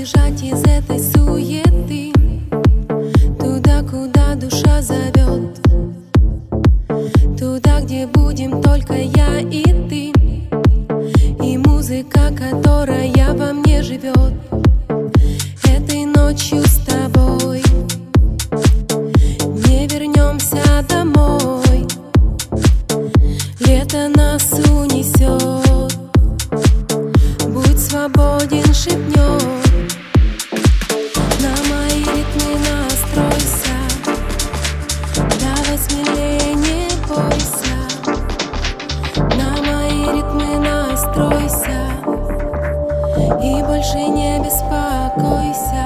Сбежать из этой суеты Туда, куда душа зовет. Туда, где будем только я и ты. И музыка, которая во мне живет. Этой ночью с тобой. Не вернемся домой. Лето нас унесет. Будь свободен, шепнет смелее, не бойся. На мои ритмы настройся. И больше не беспокойся